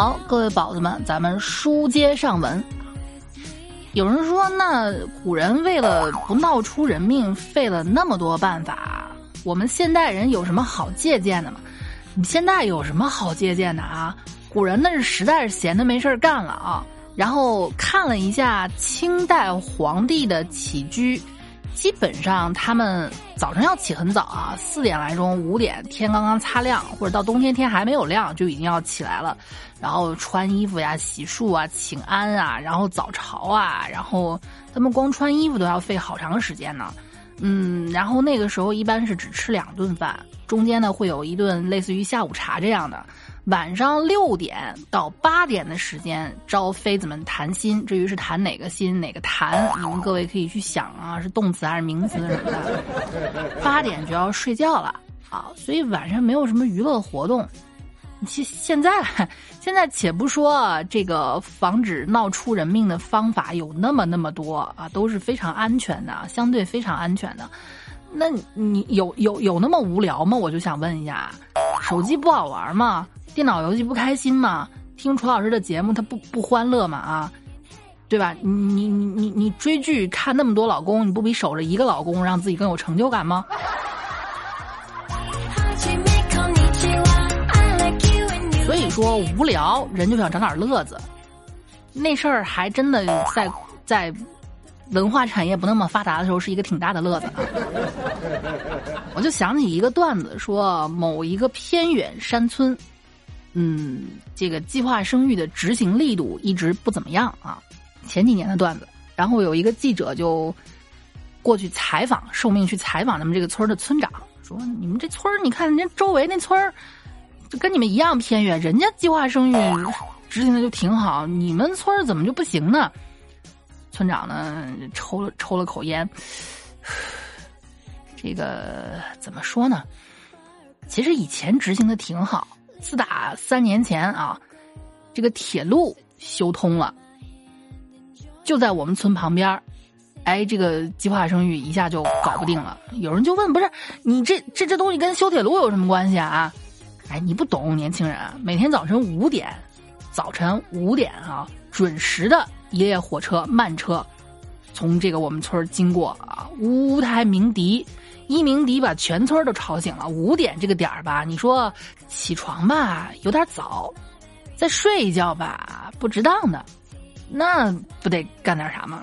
好，各位宝子们，咱们书接上文。有人说，那古人为了不闹出人命，费了那么多办法，我们现代人有什么好借鉴的吗？你现在有什么好借鉴的啊？古人那是实在是闲的没事儿干了啊。然后看了一下清代皇帝的起居，基本上他们早晨要起很早啊，四点来钟、五点天刚刚擦亮，或者到冬天天还没有亮就已经要起来了，然后穿衣服呀、洗漱啊、请安啊，然后早朝啊，然后他们光穿衣服都要费好长时间呢。嗯，然后那个时候一般是只吃两顿饭，中间呢会有一顿类似于下午茶这样的。晚上六点到八点的时间招妃子们谈心，至于是谈哪个心哪个谈，你们各位可以去想啊，是动词还是名词什么的。八点就要睡觉了啊，所以晚上没有什么娱乐活动。现现在 现在且不说这个防止闹出人命的方法有那么那么多啊，都是非常安全的，相对非常安全的。那你有有有那么无聊吗？我就想问一下，手机不好玩吗？电脑游戏不开心吗？听楚老师的节目他不不欢乐吗？啊，对吧？你你你你你追剧看那么多老公，你不比守着一个老公让自己更有成就感吗？所以说无聊人就想找点乐子，那事儿还真的在在文化产业不那么发达的时候是一个挺大的乐子啊。我就想起一个段子，说某一个偏远山村。嗯，这个计划生育的执行力度一直不怎么样啊。前几年的段子，然后有一个记者就过去采访，受命去采访他们这个村的村长，说：“你们这村儿，你看人家周围那村儿，就跟你们一样偏远，人家计划生育执行的就挺好，你们村儿怎么就不行呢？”村长呢抽了抽了口烟，这个怎么说呢？其实以前执行的挺好。自打三年前啊，这个铁路修通了，就在我们村旁边哎，这个计划生育一下就搞不定了。有人就问：“不是你这这这东西跟修铁路有什么关系啊？”哎，你不懂，年轻人，每天早晨五点，早晨五点啊，准时的一列火车慢车从这个我们村经过啊，乌台鸣笛。一鸣笛把全村都吵醒了。五点这个点儿吧，你说起床吧有点早，再睡一觉吧不值当的，那不得干点啥吗？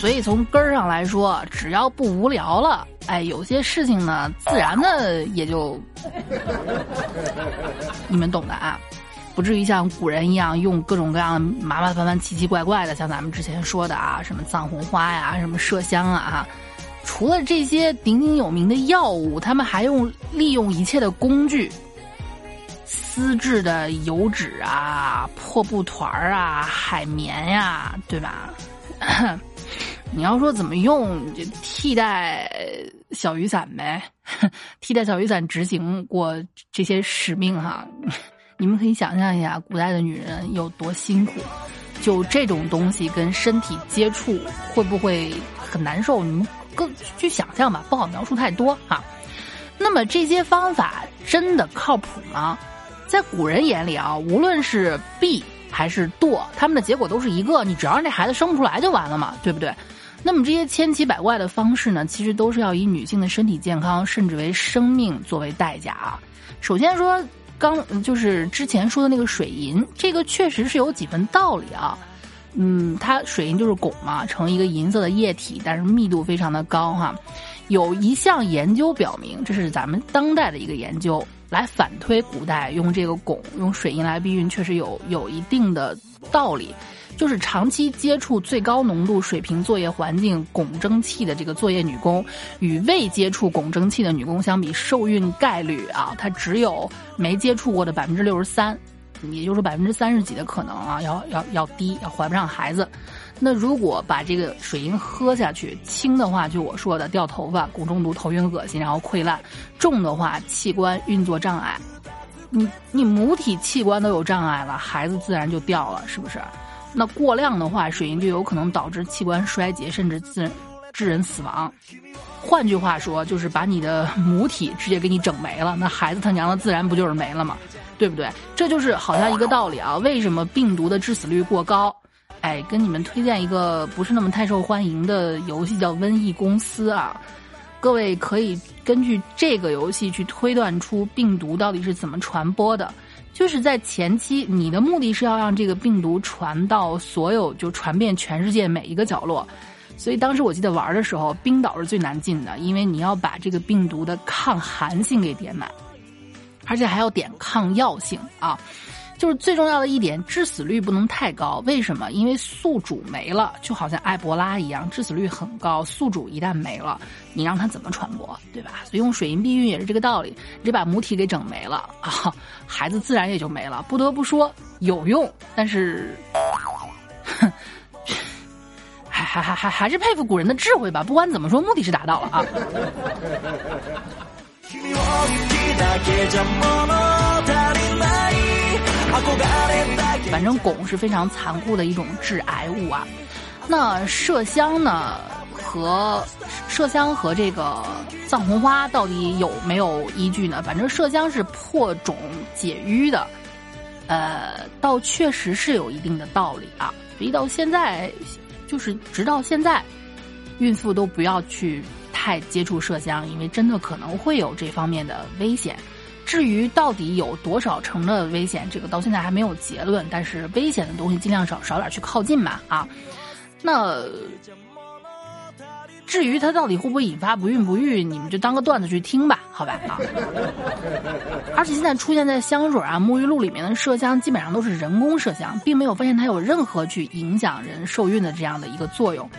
所以从根儿上来说，只要不无聊了，哎，有些事情呢，自然的也就 你们懂的啊。不至于像古人一样用各种各样麻麻烦烦、奇奇怪怪的，像咱们之前说的啊，什么藏红花呀，什么麝香啊，除了这些鼎鼎有名的药物，他们还用利用一切的工具，丝质的油纸啊、破布团儿啊、海绵呀，对吧？你要说怎么用，就替代小雨伞呗，替代小雨伞执行过这些使命哈。你们可以想象一下，古代的女人有多辛苦，就这种东西跟身体接触会不会很难受？你们更去想象吧，不好描述太多哈。那么这些方法真的靠谱吗？在古人眼里啊，无论是避还是堕，他们的结果都是一个，你只要让这孩子生不出来就完了嘛，对不对？那么这些千奇百怪的方式呢，其实都是要以女性的身体健康，甚至为生命作为代价啊。首先说。刚就是之前说的那个水银，这个确实是有几分道理啊。嗯，它水银就是汞嘛，成一个银色的液体，但是密度非常的高哈。有一项研究表明，这是咱们当代的一个研究，来反推古代用这个汞、用水银来避孕，确实有有一定的道理。就是长期接触最高浓度水平作业环境汞蒸气的这个作业女工，与未接触汞蒸气的女工相比，受孕概率啊，它只有没接触过的百分之六十三，也就是说百分之三十几的可能啊，要要要低，要怀不上孩子。那如果把这个水银喝下去，轻的话就我说的掉头发、汞中毒、头晕恶心，然后溃烂；重的话器官运作障碍，你你母体器官都有障碍了，孩子自然就掉了，是不是？那过量的话，水银就有可能导致器官衰竭，甚至自致人死亡。换句话说，就是把你的母体直接给你整没了，那孩子他娘的自然不就是没了吗？对不对？这就是好像一个道理啊。为什么病毒的致死率过高？哎，跟你们推荐一个不是那么太受欢迎的游戏，叫《瘟疫公司》啊。各位可以根据这个游戏去推断出病毒到底是怎么传播的。就是在前期，你的目的是要让这个病毒传到所有，就传遍全世界每一个角落。所以当时我记得玩的时候，冰岛是最难进的，因为你要把这个病毒的抗寒性给点满，而且还要点抗药性啊。就是最重要的一点，致死率不能太高。为什么？因为宿主没了，就好像埃博拉一样，致死率很高。宿主一旦没了，你让它怎么传播，对吧？所以用水银避孕也是这个道理，你把母体给整没了啊，孩子自然也就没了。不得不说有用，但是，还还还还还是佩服古人的智慧吧。不管怎么说，目的是达到了啊。反正汞是非常残酷的一种致癌物啊。那麝香呢？和麝香和这个藏红花到底有没有依据呢？反正麝香是破肿解瘀的，呃，倒确实是有一定的道理啊。所以到现在，就是直到现在，孕妇都不要去太接触麝香，因为真的可能会有这方面的危险。至于到底有多少成的危险，这个到现在还没有结论。但是危险的东西尽量少少点去靠近吧，啊。那至于它到底会不会引发不孕不育，你们就当个段子去听吧，好吧啊。而且现在出现在香水啊、沐浴露里面的麝香，基本上都是人工麝香，并没有发现它有任何去影响人受孕的这样的一个作用。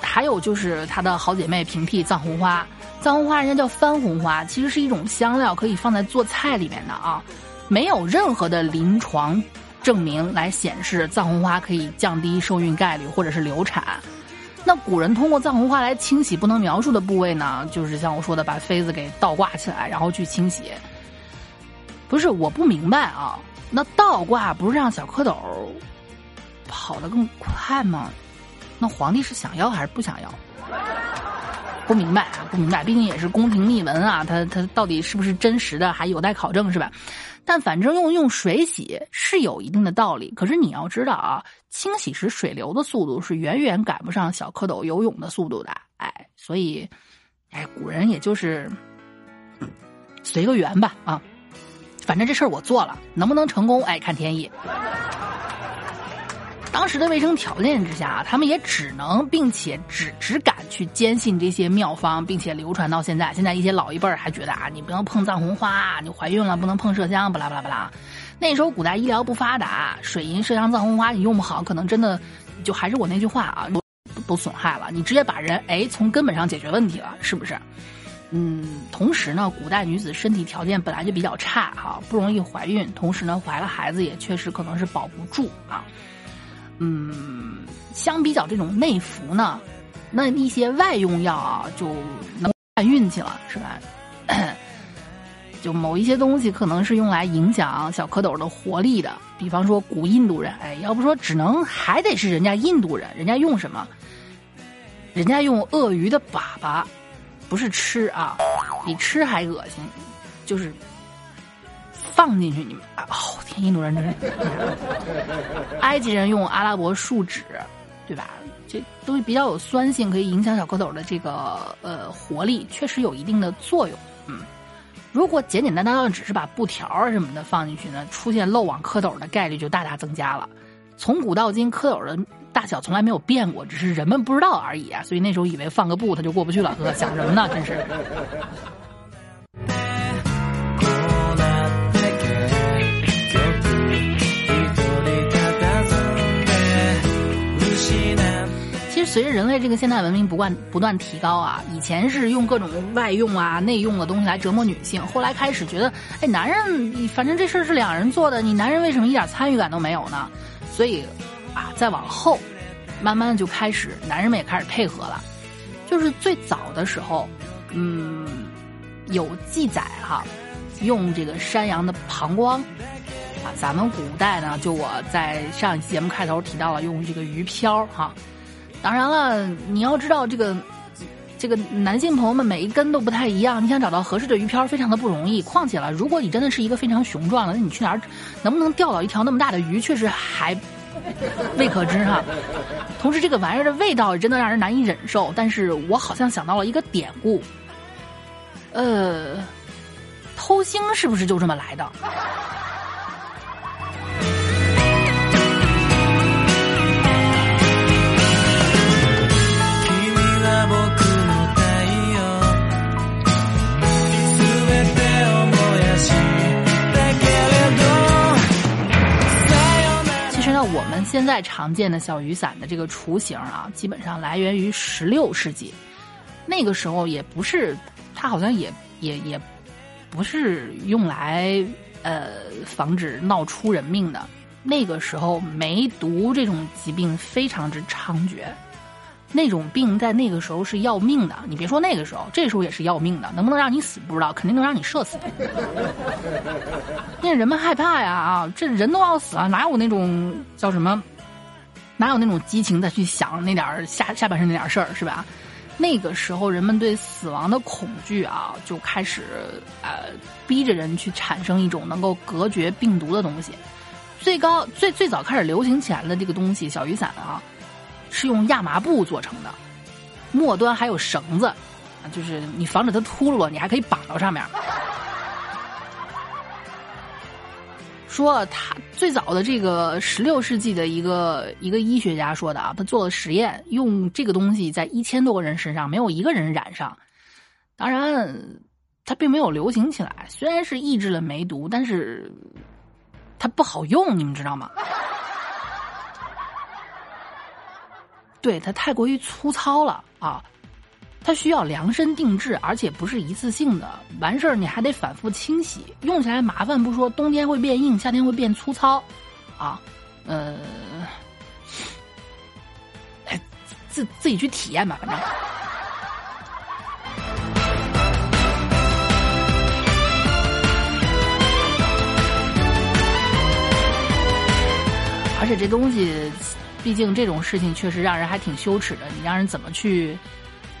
还有就是它的好姐妹平替藏红花。藏红花人家叫番红花，其实是一种香料，可以放在做菜里面的啊，没有任何的临床证明来显示藏红花可以降低受孕概率或者是流产。那古人通过藏红花来清洗不能描述的部位呢，就是像我说的，把妃子给倒挂起来，然后去清洗。不是我不明白啊，那倒挂不是让小蝌蚪跑得更快吗？那皇帝是想要还是不想要？不明白啊，不明白，毕竟也是宫廷秘闻啊，它它到底是不是真实的，还有待考证，是吧？但反正用用水洗是有一定的道理。可是你要知道啊，清洗时水流的速度是远远赶不上小蝌蚪游泳的速度的，哎，所以，哎，古人也就是随个缘吧啊，反正这事儿我做了，能不能成功，哎，看天意。当时的卫生条件之下，他们也只能并且只只敢去坚信这些妙方，并且流传到现在。现在一些老一辈儿还觉得啊，你不要碰藏红花，你怀孕了不能碰麝香，巴拉巴拉巴拉。那时候古代医疗不发达，水银、麝香、藏红花你用不好，可能真的就还是我那句话啊，都都损害了。你直接把人哎从根本上解决问题了，是不是？嗯，同时呢，古代女子身体条件本来就比较差哈，不容易怀孕，同时呢，怀了孩子也确实可能是保不住啊。嗯，相比较这种内服呢，那一些外用药啊，就能看运气了，是吧？就某一些东西可能是用来影响小蝌蚪的活力的，比方说古印度人，哎，要不说只能还得是人家印度人，人家用什么？人家用鳄鱼的粑粑，不是吃啊，比吃还恶心，就是。放进去，你们啊哦天，印度人真是，埃及人用阿拉伯树脂，对吧？这东西比较有酸性，可以影响小蝌蚪的这个呃活力，确实有一定的作用。嗯，如果简简单单的只是把布条什么的放进去呢，出现漏网蝌蚪的概率就大大增加了。从古到今，蝌蚪的大小从来没有变过，只是人们不知道而已啊。所以那时候以为放个布它就过不去了，呵，想什么呢？真是。随着人类这个现代文明不断不断提高啊，以前是用各种外用啊、内用的东西来折磨女性，后来开始觉得，哎，男人反正这事儿是两人做的，你男人为什么一点参与感都没有呢？所以，啊，再往后，慢慢的就开始，男人们也开始配合了。就是最早的时候，嗯，有记载哈，用这个山羊的膀胱，啊，咱们古代呢，就我在上一期节目开头提到了用这个鱼漂哈。当然了，你要知道这个这个男性朋友们每一根都不太一样，你想找到合适的鱼漂非常的不容易。况且了，如果你真的是一个非常雄壮的，那你去哪儿能不能钓到一条那么大的鱼，确实还 未可知哈。同时，这个玩意儿的味道真的让人难以忍受。但是我好像想到了一个典故，呃，偷腥是不是就这么来的？我们现在常见的小雨伞的这个雏形啊，基本上来源于十六世纪。那个时候也不是，它好像也也也不是用来呃防止闹出人命的。那个时候梅毒这种疾病非常之猖獗。那种病在那个时候是要命的，你别说那个时候，这时候也是要命的。能不能让你死不知道，肯定能让你射死。那人们害怕呀啊，这人都要死了，哪有那种叫什么，哪有那种激情再去想那点下下半身那点事儿是吧？那个时候人们对死亡的恐惧啊，就开始呃逼着人去产生一种能够隔绝病毒的东西。最高最最早开始流行起来的这个东西，小雨伞啊。是用亚麻布做成的，末端还有绳子，就是你防止它秃噜，你还可以绑到上面。说他最早的这个十六世纪的一个一个医学家说的啊，他做了实验，用这个东西在一千多个人身上没有一个人染上，当然它并没有流行起来。虽然是抑制了梅毒，但是它不好用，你们知道吗？对它太过于粗糙了啊，它需要量身定制，而且不是一次性的，完事儿你还得反复清洗，用起来麻烦不说，冬天会变硬，夏天会变粗糙，啊，呃，哎，自自己去体验吧，反正。而且这东西。毕竟这种事情确实让人还挺羞耻的，你让人怎么去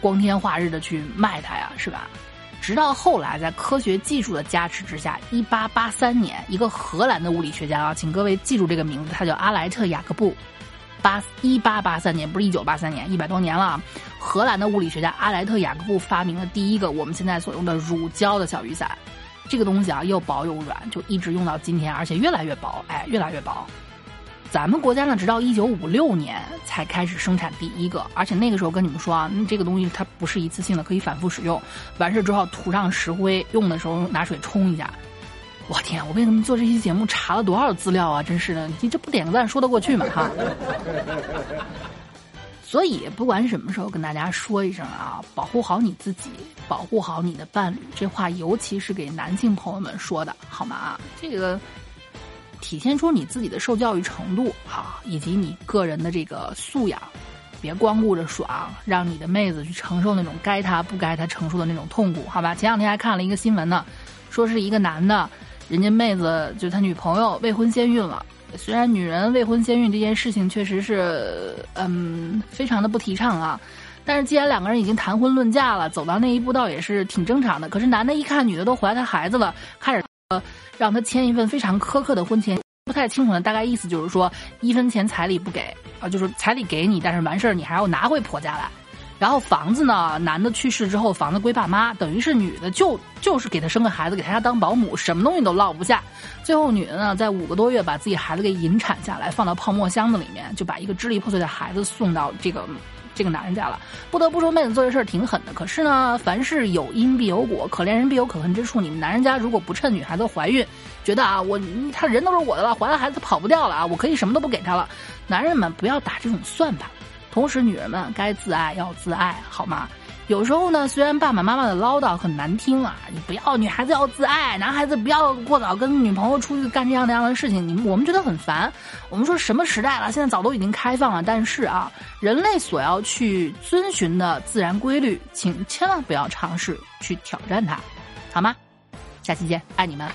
光天化日的去卖它呀，是吧？直到后来，在科学技术的加持之下，一八八三年，一个荷兰的物理学家啊，请各位记住这个名字，他叫阿莱特雅各布。八一八八三年不是一九八三年，一百多年了。荷兰的物理学家阿莱特雅各布发明了第一个我们现在所用的乳胶的小雨伞。这个东西啊，又薄又软，就一直用到今天，而且越来越薄，哎，越来越薄。咱们国家呢，直到一九五六年才开始生产第一个，而且那个时候跟你们说啊，这个东西它不是一次性的，可以反复使用。完事之后涂上石灰，用的时候拿水冲一下。我天，我为什么做这期节目查了多少资料啊？真是的，你这不点个赞说得过去吗？哈。所以不管什么时候跟大家说一声啊，保护好你自己，保护好你的伴侣，这话尤其是给男性朋友们说的，好吗？这个。体现出你自己的受教育程度啊，以及你个人的这个素养，别光顾着爽，让你的妹子去承受那种该她不该她承受的那种痛苦，好吧？前两天还看了一个新闻呢，说是一个男的，人家妹子就他女朋友未婚先孕了。虽然女人未婚先孕这件事情确实是嗯非常的不提倡啊，但是既然两个人已经谈婚论嫁了，走到那一步倒也是挺正常的。可是男的一看女的都怀他孩子了，开始。让他签一份非常苛刻的婚前，不太清楚的大概意思就是说一分钱彩礼不给啊，就是彩礼给你，但是完事儿你还要拿回婆家来。然后房子呢，男的去世之后房子归爸妈，等于是女的就就是给他生个孩子，给他家当保姆，什么东西都落不下。最后女的呢，在五个多月把自己孩子给引产下来，放到泡沫箱子里面，就把一个支离破碎的孩子送到这个。这个男人家了，不得不说妹子做这事儿挺狠的。可是呢，凡事有因必有果，可怜人必有可恨之处。你们男人家如果不趁女孩子怀孕，觉得啊，我他人都是我的了，怀了孩子跑不掉了啊，我可以什么都不给他了。男人们不要打这种算盘，同时女人们该自爱要自爱，好吗？有时候呢，虽然爸爸妈妈的唠叨很难听啊，你不要女孩子要自爱，男孩子不要过早跟女朋友出去干这样那样的事情，你我们觉得很烦。我们说什么时代了，现在早都已经开放了，但是啊，人类所要去遵循的自然规律，请千万不要尝试去挑战它，好吗？下期见，爱你们。